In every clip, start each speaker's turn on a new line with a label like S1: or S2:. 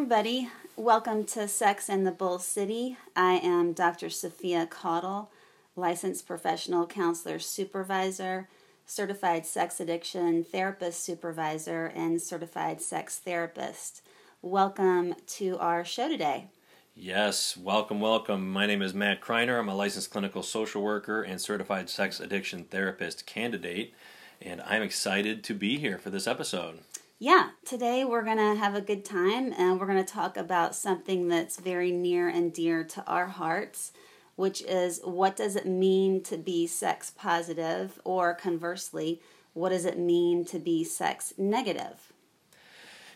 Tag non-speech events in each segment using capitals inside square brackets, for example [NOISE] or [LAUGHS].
S1: everybody. Welcome to Sex in the Bull City. I am Dr. Sophia Caudle, licensed professional counselor supervisor, certified sex addiction therapist supervisor, and certified sex therapist. Welcome to our show today.
S2: Yes, welcome, welcome. My name is Matt Kreiner. I'm a licensed clinical social worker and certified sex addiction therapist candidate, and I'm excited to be here for this episode.
S1: Yeah, today we're going to have a good time and we're going to talk about something that's very near and dear to our hearts, which is what does it mean to be sex positive, or conversely, what does it mean to be sex negative?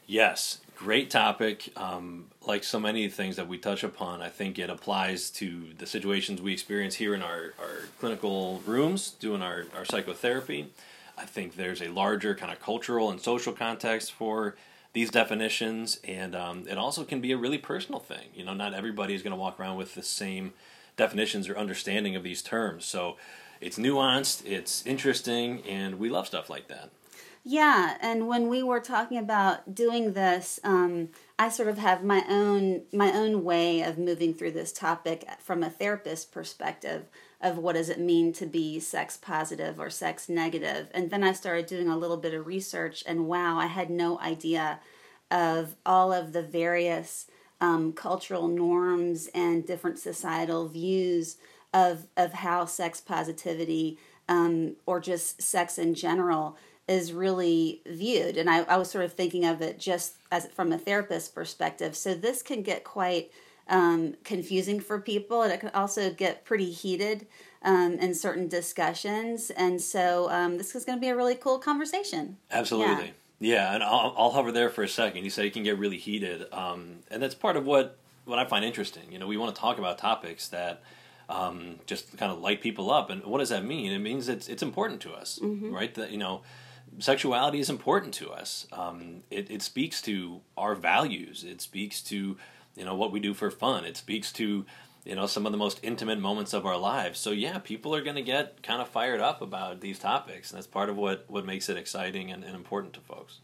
S2: Yes, great topic. Um, like so many things that we touch upon, I think it applies to the situations we experience here in our, our clinical rooms doing our, our psychotherapy. I think there's a larger kind of cultural and social context for these definitions, and um, it also can be a really personal thing. You know, not everybody is going to walk around with the same definitions or understanding of these terms. So it's nuanced, it's interesting, and we love stuff like that.
S1: Yeah, and when we were talking about doing this, um, I sort of have my own my own way of moving through this topic from a therapist perspective of what does it mean to be sex positive or sex negative. And then I started doing a little bit of research, and wow, I had no idea of all of the various um, cultural norms and different societal views of of how sex positivity um, or just sex in general is really viewed. And I, I was sort of thinking of it just as from a therapist perspective. So this can get quite um, confusing for people, and it can also get pretty heated um, in certain discussions. And so um, this is going to be a really cool conversation.
S2: Absolutely. Yeah, yeah and I'll, I'll hover there for a second. You said it can get really heated, um, and that's part of what what I find interesting. You know, we want to talk about topics that um, just kind of light people up, and what does that mean? It means it's it's important to us, mm-hmm. right? That you know sexuality is important to us. Um, it, it speaks to our values. It speaks to you know what we do for fun. It speaks to you know some of the most intimate moments of our lives. So yeah, people are going to get kind of fired up about these topics, and that's part of what what makes it exciting and, and important to folks.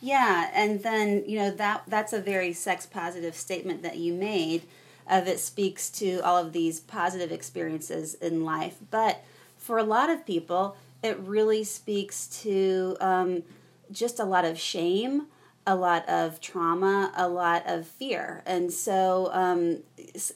S1: Yeah, and then you know that that's a very sex positive statement that you made. Of it speaks to all of these positive experiences in life, but for a lot of people, it really speaks to um, just a lot of shame, a lot of trauma, a lot of fear, and so um,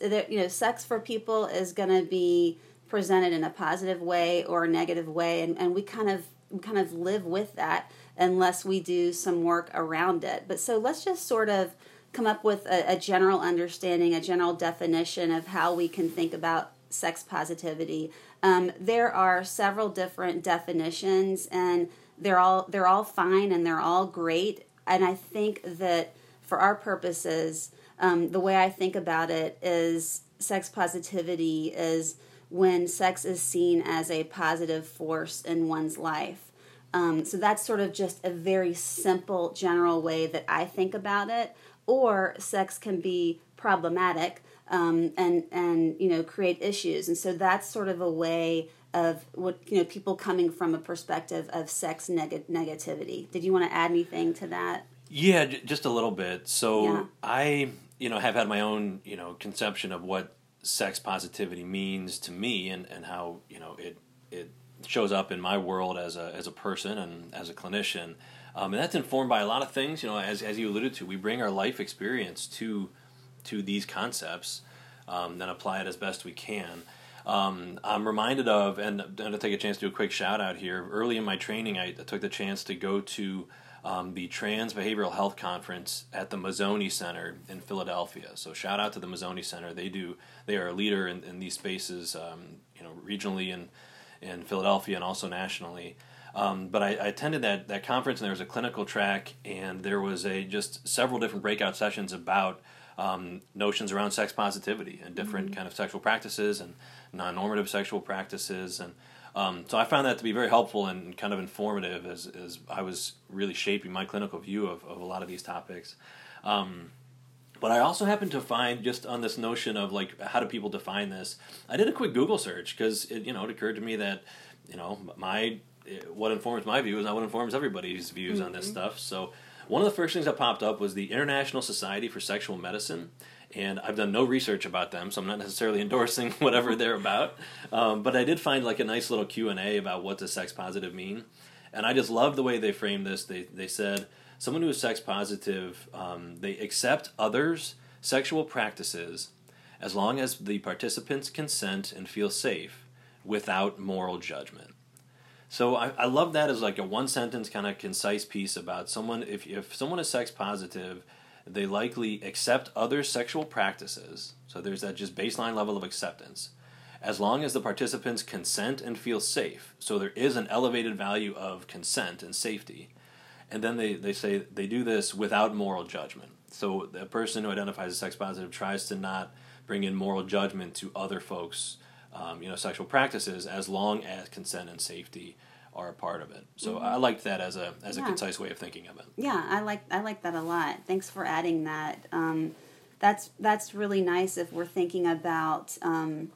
S1: you know, sex for people is going to be presented in a positive way or a negative way, and, and we kind of kind of live with that unless we do some work around it. But so let's just sort of come up with a, a general understanding, a general definition of how we can think about sex positivity. Um, there are several different definitions, and they're all they're all fine and they're all great. And I think that for our purposes, um, the way I think about it is sex positivity is when sex is seen as a positive force in one's life. Um, so that's sort of just a very simple, general way that I think about it. Or sex can be problematic um, and and you know create issues. And so that's sort of a way of what you know people coming from a perspective of sex neg- negativity. Did you want to add anything to that?
S2: Yeah, j- just a little bit. So yeah. I you know have had my own you know conception of what sex positivity means to me and and how you know it it shows up in my world as a as a person and as a clinician. Um, and that's informed by a lot of things. You know, as as you alluded to, we bring our life experience to to these concepts, um, then apply it as best we can. Um, I'm reminded of, and I'm going to take a chance to do a quick shout out here. Early in my training, I, took the chance to go to um, the Trans Behavioral Health Conference at the Mazzoni Center in Philadelphia. So shout out to the Mazzoni Center. They do they are a leader in, in these spaces, um, you know, regionally in in Philadelphia and also nationally. Um, but I, I, attended that that conference and there was a clinical track and there was a just several different breakout sessions about um, notions around sex positivity and different mm-hmm. kind of sexual practices and non-normative sexual practices and um, so I found that to be very helpful and kind of informative as, as I was really shaping my clinical view of, of a lot of these topics. Um, but I also happened to find just on this notion of like how do people define this. I did a quick Google search because it you know it occurred to me that you know my what informs my view is not what informs everybody's views mm-hmm. on this mm-hmm. stuff. So one of the first things that popped up was the International Society for Sexual Medicine. And I've done no research about them, so I'm not necessarily [LAUGHS] endorsing whatever they're about. Um, but I did find like a nice little Q and A about what does sex positive mean, and I just love the way they framed this. They they said someone who is sex positive, um, they accept others' sexual practices as long as the participants consent and feel safe without moral judgment. So I, I love that as like a one sentence kind of concise piece about someone if if someone is sex positive, they likely accept other sexual practices. So there's that just baseline level of acceptance. As long as the participants consent and feel safe. So there is an elevated value of consent and safety. And then they, they say they do this without moral judgment. So the person who identifies as sex positive tries to not bring in moral judgment to other folks' um, you know sexual practices as long as consent and safety are a part of it. So mm-hmm. I liked that as a as yeah. a concise way of thinking of it.
S1: Yeah, I like I like that a lot. Thanks for adding that. Um, that's that's really nice if we're thinking about. Um,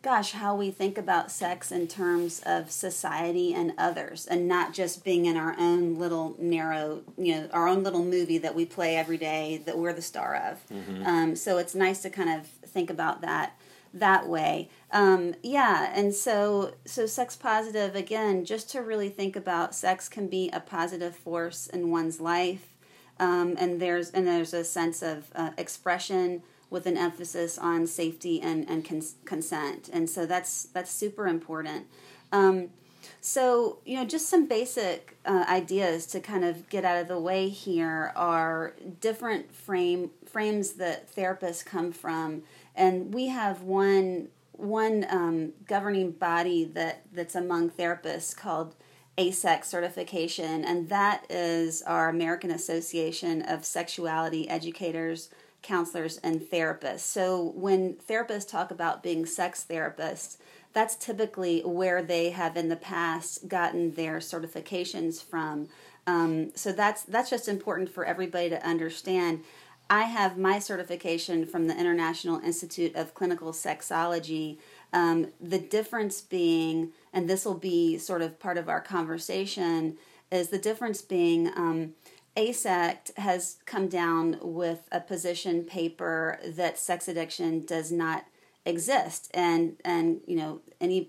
S1: gosh, how we think about sex in terms of society and others, and not just being in our own little narrow, you know, our own little movie that we play every day that we're the star of. Mm-hmm. Um, so it's nice to kind of think about that that way. Um, yeah, and so so sex positive again, just to really think about sex can be a positive force in one's life, um, and there's and there's a sense of uh, expression with an emphasis on safety and and cons- consent, and so that's that's super important. Um, so, you know, just some basic uh, ideas to kind of get out of the way here are different frame frames that therapists come from and we have one one um, governing body that that's among therapists called AASECT certification, and that is our American Association of Sexuality Educators, Counselors, and Therapists. So when therapists talk about being sex therapists, that's typically where they have in the past gotten their certifications from. Um, so that's that's just important for everybody to understand. I have my certification from the International Institute of Clinical Sexology. Um, the difference being, and this will be sort of part of our conversation, is the difference being um, AASECT has come down with a position paper that sex addiction does not exist, and and you know any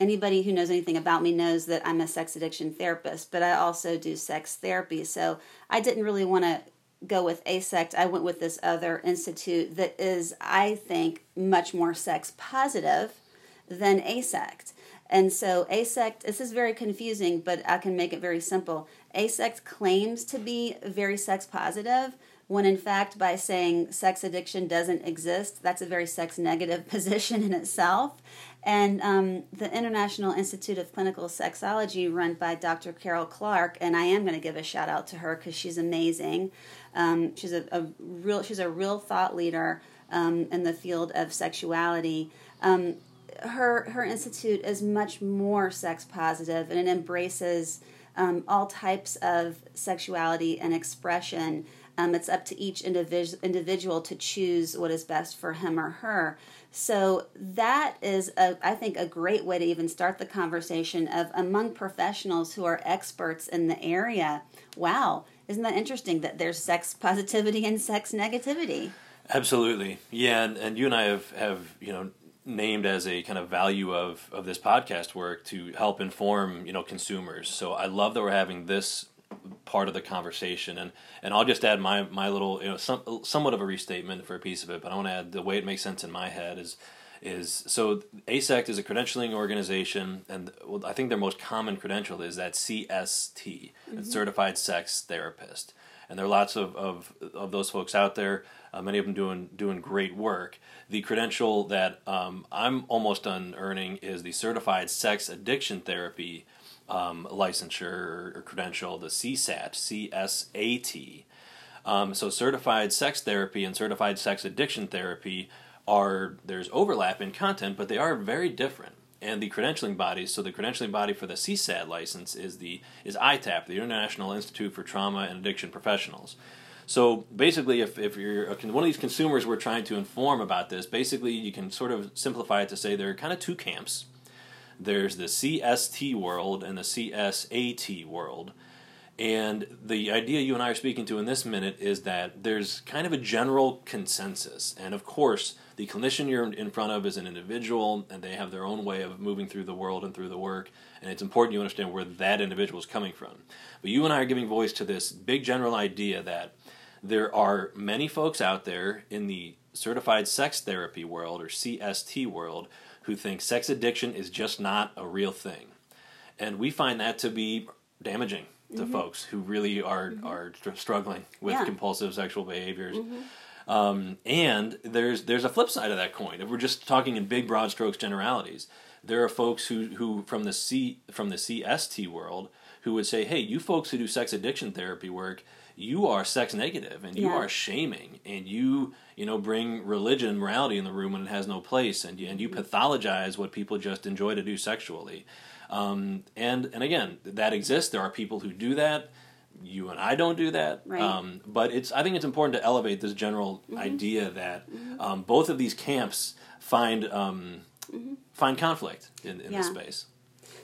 S1: anybody who knows anything about me knows that I'm a sex addiction therapist, but I also do sex therapy. So I didn't really want to go with AASECT, I went with this other institute that is, I think, much more sex positive than AASECT. And so AASECT, this is very confusing, but I can make it very simple. AASECT claims to be very sex positive, when in fact, by saying sex addiction doesn't exist, that's a very sex negative [LAUGHS] position in itself. And um, the International Institute of Clinical Sexology, run by Dr. Carol Clark, and I am going to give a shout out to her because she's amazing. Um, she's a, a, real she's a real thought leader um, in the field of sexuality. Um, her her institute is much more sex positive and it embraces um, all types of sexuality and expression. Um, it's up to each individ- individual to choose what is best for him or her. So that is, a, I think, a great way to even start the conversation of among professionals who are experts in the area. Wow, isn't that interesting that there's sex positivity and sex negativity?
S2: Absolutely, yeah, and, and you and I have have you know named as a kind of value of of this podcast work to help inform you know consumers. So I love that we're having this part of the conversation and and I'll just add my my little you know some, somewhat of a restatement for a piece of it, but I want to add the way it makes sense in my head is is so AASECT is a credentialing organization, and well, I think their most common credential is that CST, mm-hmm. Certified Sex Therapist. And there are lots of, of, of those folks out there, uh, many of them doing doing great work. The credential that um, I'm almost done earning is the Certified Sex Addiction Therapy um, licensure or credential, the CSAT, CSAT. Um, so, certified sex therapy and certified sex addiction therapy are there's overlap in content, but they are very different. And the credentialing bodies, so the credentialing body for the CSAT license is the is ITAP, the International Institute for Trauma and Addiction Professionals. So basically, if, if you're one of these consumers we're trying to inform about this, basically you can sort of simplify it to say there are kind of two camps. There's the CST world and the CSAT world. And the idea you and I are speaking to in this minute is that there's kind of a general consensus. And of course, the clinician you're in front of is an individual, and they have their own way of moving through the world and through the work. And it's important you understand where that individual is coming from. But you and I are giving voice to this big general idea that there are many folks out there in the certified sex therapy world or CST world who think sex addiction is just not a real thing. And we find that to be damaging to mm-hmm. folks who really are mm-hmm. are struggling with yeah. compulsive sexual behaviors. Mm-hmm. Um, and there's there's a flip side of that coin. If we're just talking in big broad strokes generalities, there are folks who who from the C from the CST world who would say, "Hey, you folks who do sex addiction therapy work, you are sex negative and you yeah. are shaming and you you know bring religion morality in the room when it has no place and you, and you mm-hmm. pathologize what people just enjoy to do sexually." Um, and and again, that exists. There are people who do that. You and I don't do that.
S1: Right.
S2: Um, but it's I think it's important to elevate this general mm-hmm. idea that mm-hmm. um, both of these camps find um, mm-hmm. find conflict in, in yeah. this space.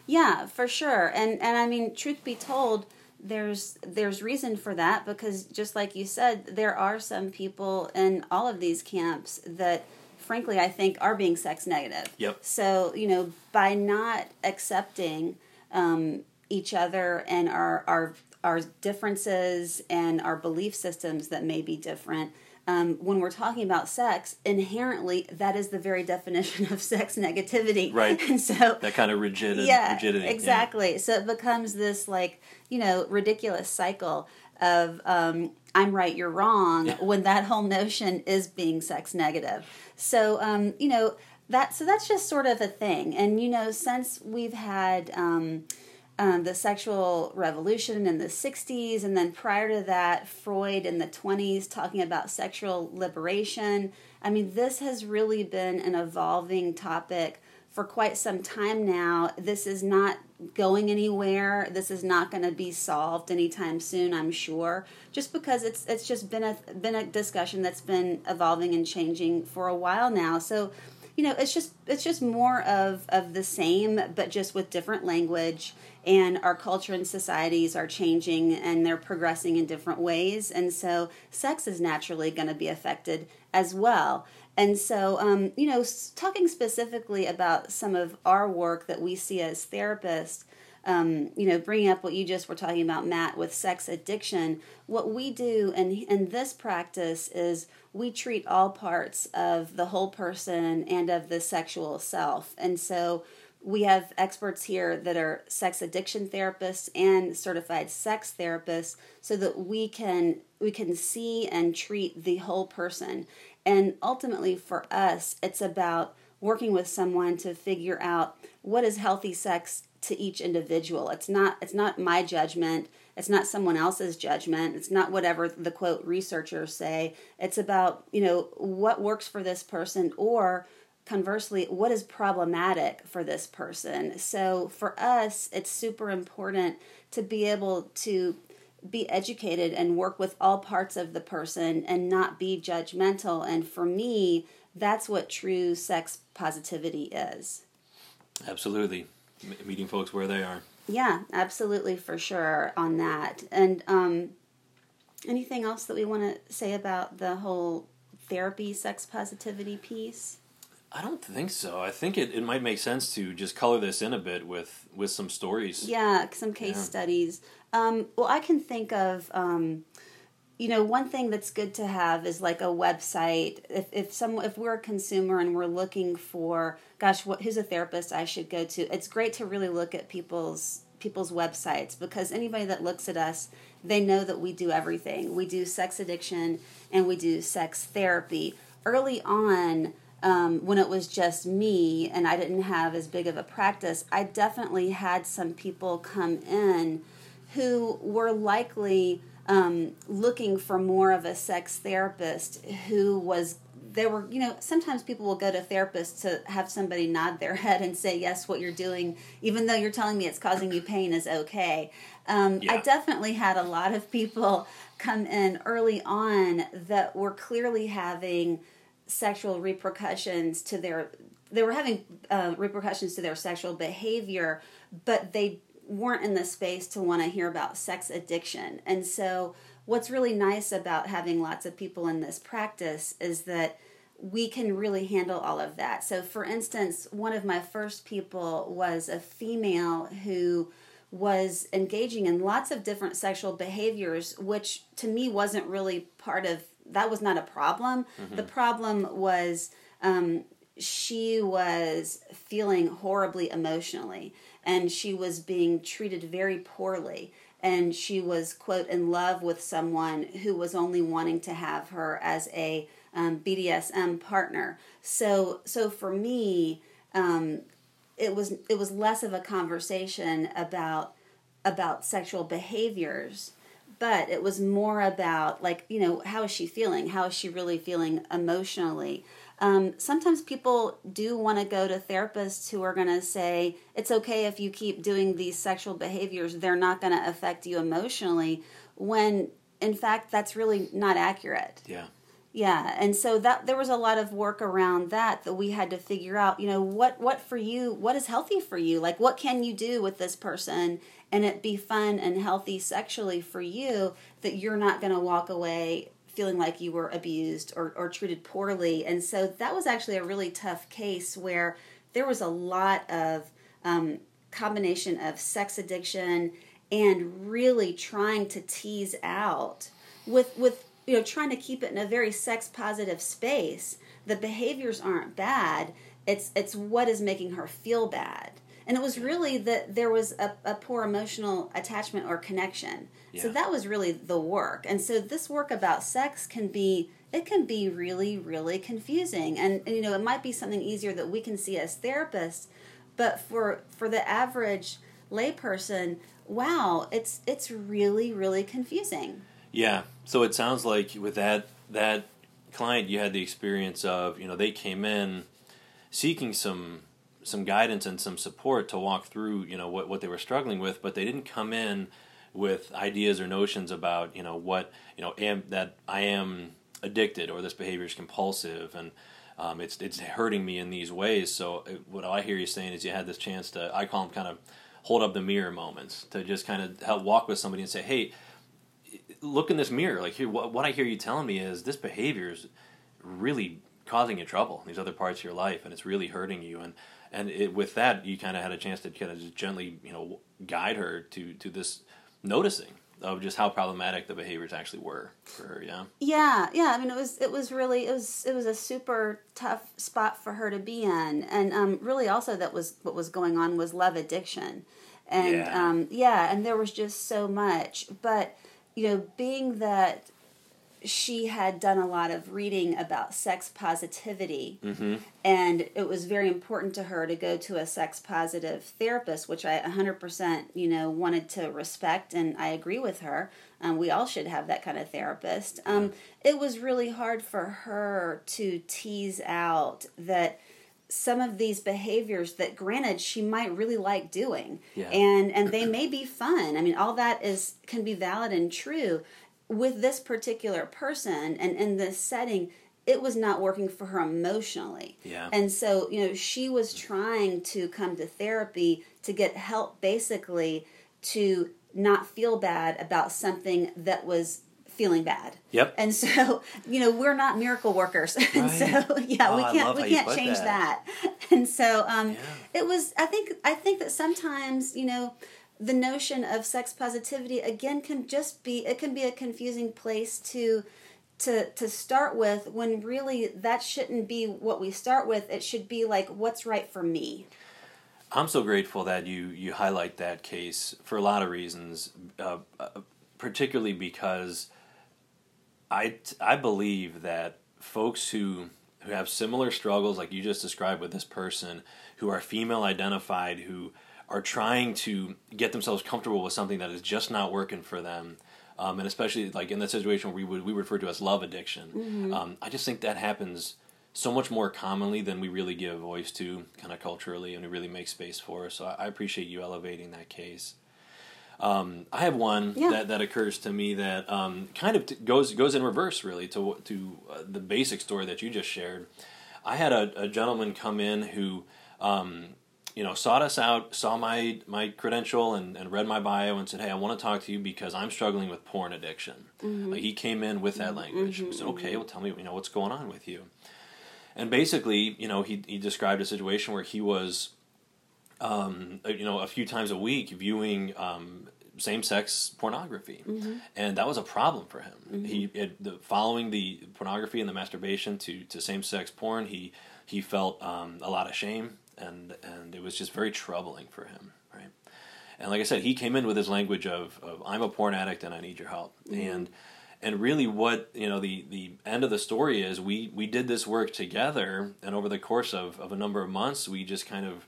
S1: Yeah, for sure. And and I mean, truth be told, there's there's reason for that because just like you said, there are some people in all of these camps that frankly, I think are being sex negative.
S2: Yep.
S1: So, you know, by not accepting um, each other and our, our, our differences and our belief systems that may be different, um, when we're talking about sex, inherently that is the very [LAUGHS] definition of sex negativity.
S2: Right. [LAUGHS]
S1: And so
S2: that kind of rigid,
S1: yeah,
S2: rigidity.
S1: Exactly.
S2: Yeah.
S1: So it becomes this like you know ridiculous cycle of um, I'm right, you're wrong, yeah. when that whole notion is being sex negative. So, um, you know, that so that's just sort of a thing. And you know, since we've had um, um, the sexual revolution in the 60s, and then prior to that, Freud in the 20s talking about sexual liberation. I mean, this has really been an evolving topic for quite some time now. This is not going anywhere. This is not going to be solved anytime soon, I'm sure. Just because it's it's just been a been a discussion that's been evolving and changing for a while now. So, you know, it's just it's just more of of the same but just with different language. And our culture and societies are changing and they're progressing in different ways. And so sex is naturally going to be affected as well. And so, um, you know, talking specifically about some of our work that we see as therapists, um, you know, bringing up what you just were talking about, Matt, with sex addiction, what we do in, in this practice is we treat all parts of the whole person and of the sexual self. And so we have experts here that are sex addiction therapists and certified sex therapists so that we can we can see and treat the whole person and ultimately, for us, it's about working with someone to figure out what is healthy sex to each individual. It's not it's not my judgment. It's not someone else's judgment. It's not whatever the quote researchers say. It's about, you know, what works for this person or conversely, what is problematic for this person. So for us, it's super important to be able to be educated and work with all parts of the person and not be judgmental. And for me, that's what true sex positivity is.
S2: Absolutely. Meeting folks where they are.
S1: Yeah, absolutely, for sure on that. And um, anything else that we want to say about the whole therapy sex positivity piece?
S2: I don't think so. I think it, it might make sense to just color this in a bit with with some stories.
S1: Yeah, some case yeah. studies. Um, well, I can think of, um, you know, one thing that's good to have is like a website. If if some if we're a consumer and we're looking for, gosh, what who's a therapist I should go to? It's great to really look at people's people's websites because anybody that looks at us, they know that we do everything. We do sex addiction and we do sex therapy. Early on, um, when it was just me and I didn't have as big of a practice, I definitely had some people come in who were likely um, looking for more of a sex therapist who was there were you know sometimes people will go to therapists to have somebody nod their [LAUGHS] head and say yes what you're doing even though you're telling me it's causing you pain is okay um, yeah. i definitely had a lot of people come in early on that were clearly having sexual repercussions to their they were having uh, repercussions to their sexual behavior but they weren't in the space to want to hear about sex addiction. And so, what's really nice about having lots of people in this practice is that we can really handle all of that. So, for instance, one of my first people was a female who was engaging in lots of different sexual behaviors, which to me wasn't really part of that was not a problem. Mm-hmm. The problem was um, she was feeling horribly emotionally and she was being treated very poorly. And she was quote in love with someone who was only wanting to have her as a um, BDSM partner. So so for me, um, it was it was less of a conversation about about sexual behaviors but it was more about like you know how is she feeling? How is she really feeling emotionally um, sometimes people do want to go to therapists who are going to say it's okay if you keep doing these sexual behaviors they're not going to affect you emotionally when in fact that's really not accurate.
S2: Yeah.
S1: Yeah and so that there was a lot of work around that that we had to figure out you know what what for you what is healthy for you? Like what can you do with this person and it be fun and healthy sexually for you that you're not going to walk away feeling like you were abused or, or treated poorly. And so that was actually a really tough case where there was a lot of um, combination of sex addiction and really trying to tease out with with you know trying to keep it in a very sex positive space. The behaviors aren't bad. It's it's what is making her feel bad and it was really that there was a, a poor emotional attachment or connection. Yeah. so that was really the work. And so this work about sex can be it can be really really confusing. And, and you know it might be something easier that we can see as therapists but for for the average layperson wow it's it's really really confusing.
S2: Yeah. So it sounds like with that that client you had the experience of you know they came in seeking some some guidance and some support to walk through you know what, what they were struggling with but they didn't come in with ideas or notions about you know what you know am that I am addicted or this behavior is compulsive and um, it's it's hurting me in these ways. So uh, what I hear you saying is you had this chance to I call them kind of hold up the mirror moments to just kind of help walk with somebody and say hey look in this mirror. Like here what, what I hear you telling me is this behavior is really causing you trouble in these other parts of your life and it's really hurting you. And and it, with that, you kind of had a chance to kind of just gently, you know, guide her to to this noticing of just how problematic the behaviors actually were for her. Yeah.
S1: Yeah, yeah. I mean, it was it was really it was it was a super tough spot for her to be in, and um, really also that was what was going on was love addiction, and yeah. Um, yeah, and there was just so much, but you know, being that she had done a lot of reading about sex positivity mm-hmm. and it was very important to her to go to a sex positive therapist which i 100% you know wanted to respect and i agree with her um, we all should have that kind of therapist um, it was really hard for her to tease out that some of these behaviors that granted she might really like doing yeah. and and [CLEARS THROAT] they may be fun i mean all that is can be valid and true with this particular person and in this setting it was not working for her emotionally.
S2: Yeah.
S1: And so, you know, she was trying to come to therapy to get help basically to not feel bad about something that was feeling bad.
S2: Yep.
S1: And so, [LAUGHS] you know, we're not miracle workers. [LAUGHS] And right. so, [LAUGHS] yeah, oh, we can't we can't change that. that. And so, um yeah. it was I think I think that sometimes, you know, the notion of sex positivity again can just be it can be a confusing place to to to start with when really that shouldn't be what we start with. It should be like what's right for me?
S2: I'm so grateful that you you highlight that case for a lot of reasons uh, uh, particularly because i i believe that folks who who have similar struggles like you just described with this person who are female identified who are trying to get themselves comfortable with something that is just not working for them. Um, and especially like in that situation where we would we refer to as love addiction. Mm-hmm. Um, I just think that happens so much more commonly than we really give voice to, kind of culturally, and we really make space for. So I, I appreciate you elevating that case. Um, I have one yeah. that, that occurs to me that um, kind of t- goes goes in reverse, really, to to uh, the basic story that you just shared. I had a, a gentleman come in who um, you know, sought us out, saw my my credential, and, and read my bio, and said, "Hey, I want to talk to you because I'm struggling with porn addiction." Mm-hmm. Like he came in with that language. Mm-hmm. said, "Okay, well, tell me, you know, what's going on with you." And basically, you know, he he described a situation where he was, um, you know, a few times a week viewing um, same sex pornography, mm-hmm. and that was a problem for him. Mm-hmm. He it, the, following the pornography and the masturbation to to same sex porn, he he felt um, a lot of shame and and it was just very troubling for him, right? And like I said, he came in with his language of, of I'm a porn addict and I need your help, mm-hmm. and and really what you know the the end of the story is we we did this work together, and over the course of of a number of months, we just kind of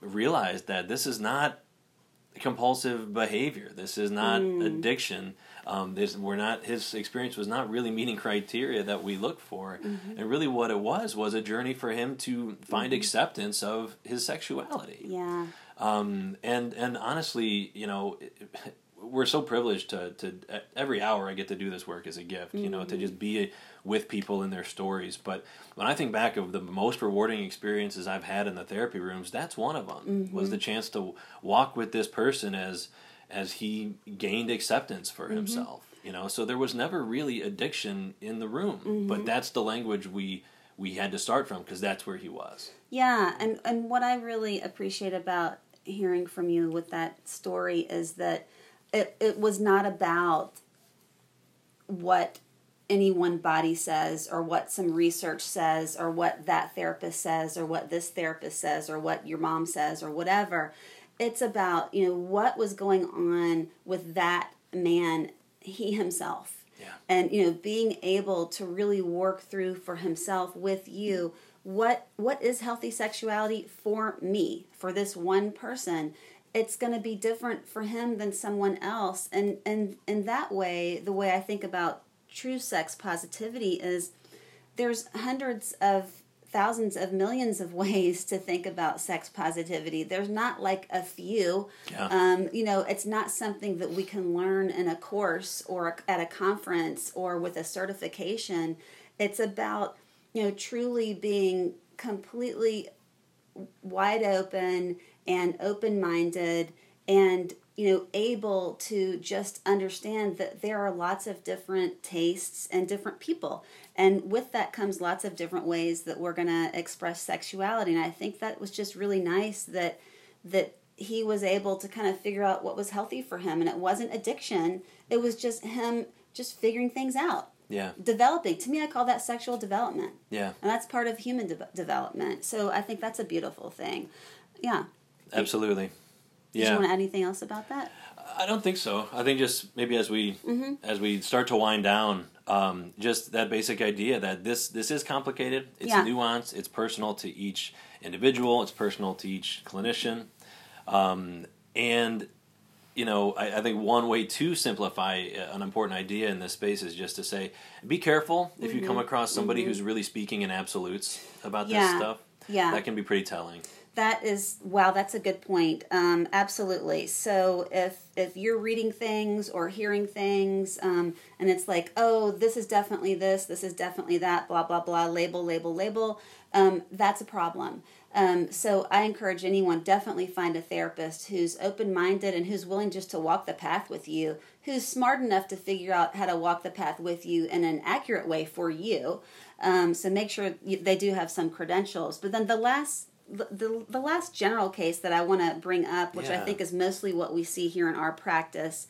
S2: realized that this is not compulsive behavior. This is not mm. addiction. Um, this we're not his experience was not really meeting criteria that we look for, mm-hmm. and really what it was was a journey for him to find mm-hmm. acceptance of his sexuality.
S1: Yeah.
S2: Um, and and honestly, you know. [LAUGHS] we're so privileged to, to every hour I get to do this work as a gift, you know, to mm-hmm. just be with people in their stories. But when I think back of the most rewarding experiences I've had in the therapy rooms, that's one of them. Mm-hmm. Was the chance to walk with this person as as he gained acceptance for mm-hmm. himself. You know, so there was never really addiction in the room, mm-hmm. but that's the language we we had to start from because that's where he was.
S1: Yeah, and and what I really appreciate about hearing from you with that story is that it it was not about what any one body says or what some research says or what that therapist says or what this therapist says or what your mom says or whatever it's about you know what was going on with that man he himself.
S2: Yeah.
S1: and you know being able to really work through for himself with you what what is healthy sexuality for me for this one person? It's going to be different for him than someone else. And and in that way the way i think about true sex positivity is there's hundreds of thousands of millions of [LAUGHS] ways to think about sex positivity. There's not like a few.
S2: Yeah.
S1: Um, you know, it's not something that we can learn in a course or at a conference or with a certification. It's about, you know, truly being completely wide open and open minded and you know able to just understand that there are lots of different tastes and different people. And with that comes lots of different ways that we're going to express sexuality. And i think that was just really nice that that he was able to kind of figure out what was healthy for him. And it wasn't addiction. It was just him just figuring things out.
S2: Yeah.
S1: Developing. To me i call that sexual development.
S2: Yeah.
S1: And that's part of human de- development. So i think that's a beautiful thing. Yeah.
S2: Absolutely
S1: did yeah. you want to add anything else about that?
S2: I don't think so. I think just maybe as we mm-hmm. as we start to wind down, um, just that basic idea that this this is complicated. It's yeah. nuanced. It's personal to each individual. It's personal to each clinician, um, and you know I, I, think one way to simplify an important idea in this space is just to say be careful if mm-hmm. you come across somebody mm-hmm. who's really speaking in absolutes about yeah. this stuff.
S1: Yeah,
S2: that can be pretty telling
S1: that is wow that's a good point. Um, absolutely. So if if you're reading things or hearing things um, and it's like oh this is definitely this this is definitely that blah blah blah label label label um, that's a problem. Um, so i encourage anyone definitely find a therapist who's open-minded and who's willing just to walk the path with you who's smart enough to figure out how to walk the path with you in an accurate way for you. Um, so make sure they do have some credentials. But then the last the, the, last general case that I want to bring up, which yeah. I think is mostly what we see here in our practice,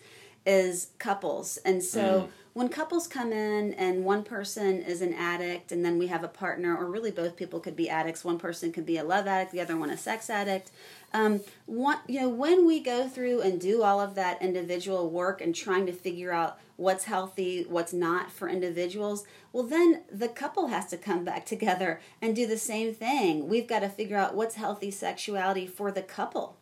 S1: is couples. And so mm. when couples come in and one person is an addict, and then we have a partner, or really both people could be addicts. One person could be a love addict, the other one a sex addict. Um, one, you know, when we go through and do all of that individual work and trying to figure out what's healthy, what's not for individuals, well, then the couple has to come [LAUGHS] back together and do the same thing. We've got to figure out what's healthy sexuality for the couple.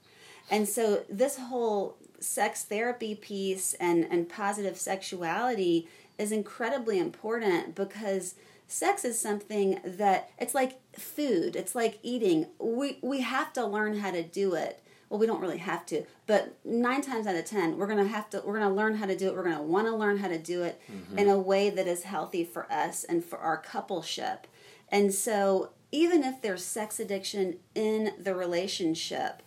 S1: And so, this whole sex therapy piece and, and positive sexuality is incredibly important because sex is something that it's like food, it's like eating. We, we have to learn how to do it well we don't really have to but nine times out of ten we're gonna have to we're gonna learn how to do it we're gonna want to learn how to do it mm-hmm. in a way that is healthy for us and for our coupleship and so even if there's sex addiction in the relationship,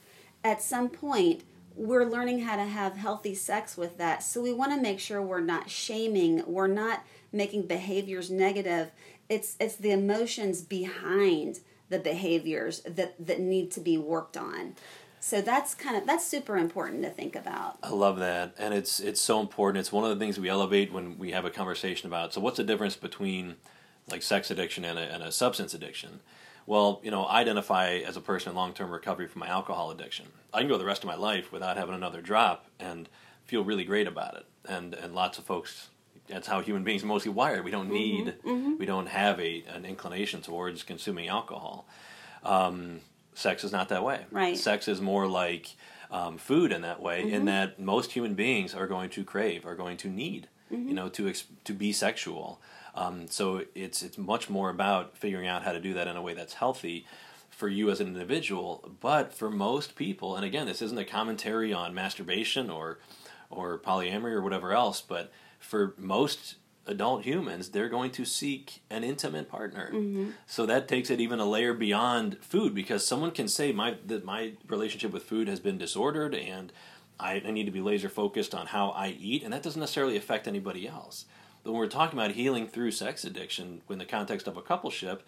S1: at some point we're learning how to have healthy sex with that. So we want to make sure we're not shaming, we're not making behaviors negative. It's it's the emotions behind the behaviors that that need to be worked on. So that's kind of that's super important to think about.
S2: I love that, and it's it's so important. It's one of the things we elevate when we have a conversation about. So what's the difference between like sex addiction and a, and a substance addiction? Well, you know, I identify as a person in long term recovery from my alcohol addiction. I can go the rest of my life without having another drop and feel really great about it. And and lots of folks that's how human beings are mostly wired. We don't need mm-hmm, mm-hmm. we don't have a an inclination towards consuming alcohol. Um, sex is not that way.
S1: Right.
S2: Sex is more like um, food in that way, mm-hmm. in that most human beings are going to crave, are going to need, you mm-hmm. know, to to be sexual. Um, so it's it's much more about figuring out how to do that in a way that's healthy for you as an individual, but for most people, and again, this isn't a commentary on masturbation or or polyamory or whatever else, but for most adult humans, they're going to seek an intimate partner. Mm-hmm. So that takes it even a layer beyond food because someone can say my that my relationship with food has been disordered and I, I need to be laser focused on how I eat, and that doesn't necessarily affect anybody else. When we're talking about healing through sex addiction in the context of a coupleship,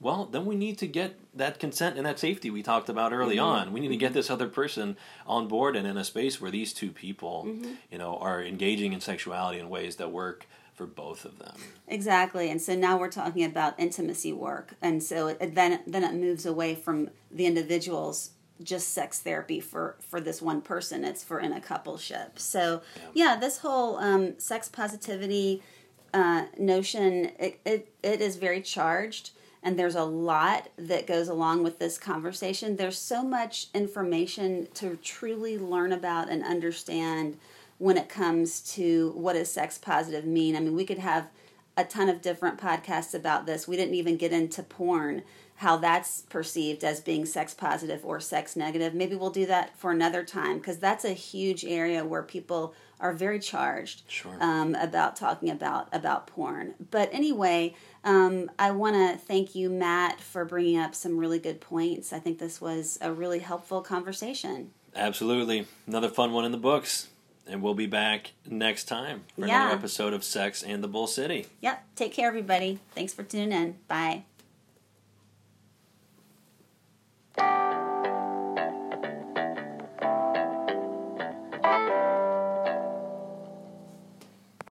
S2: well, then we need to get that consent and that safety we talked about early mm-hmm. on. We need to get mm-hmm. this other person on board and in a space where these two people, mm-hmm. you know, are engaging in sexuality in ways that work for both of them.
S1: Exactly. And so now we're talking about intimacy work. And so it, then then it moves away from the individual's just sex therapy for for this one person. It's for in a coupleship. So yeah, yeah this whole um, sex positivity uh, notion it, it it is very charged and there's a lot that goes along with this conversation. There's so much information to truly learn about and understand when it comes to what does sex positive mean. I mean, we could have a ton of different podcasts about this. We didn't even get into porn, how that's perceived as being sex positive or sex negative. Maybe we'll do that for another time because that's a huge area where people are very charged
S2: sure.
S1: um, about talking about about porn. But anyway, um, I want to thank you, Matt, for bringing up some really good points. I think this was a really helpful conversation.
S2: Absolutely, another fun one in the books. And we'll be back next time for yeah. another episode of Sex and the Bull City.
S1: Yep. Take care, everybody. Thanks for tuning in. Bye.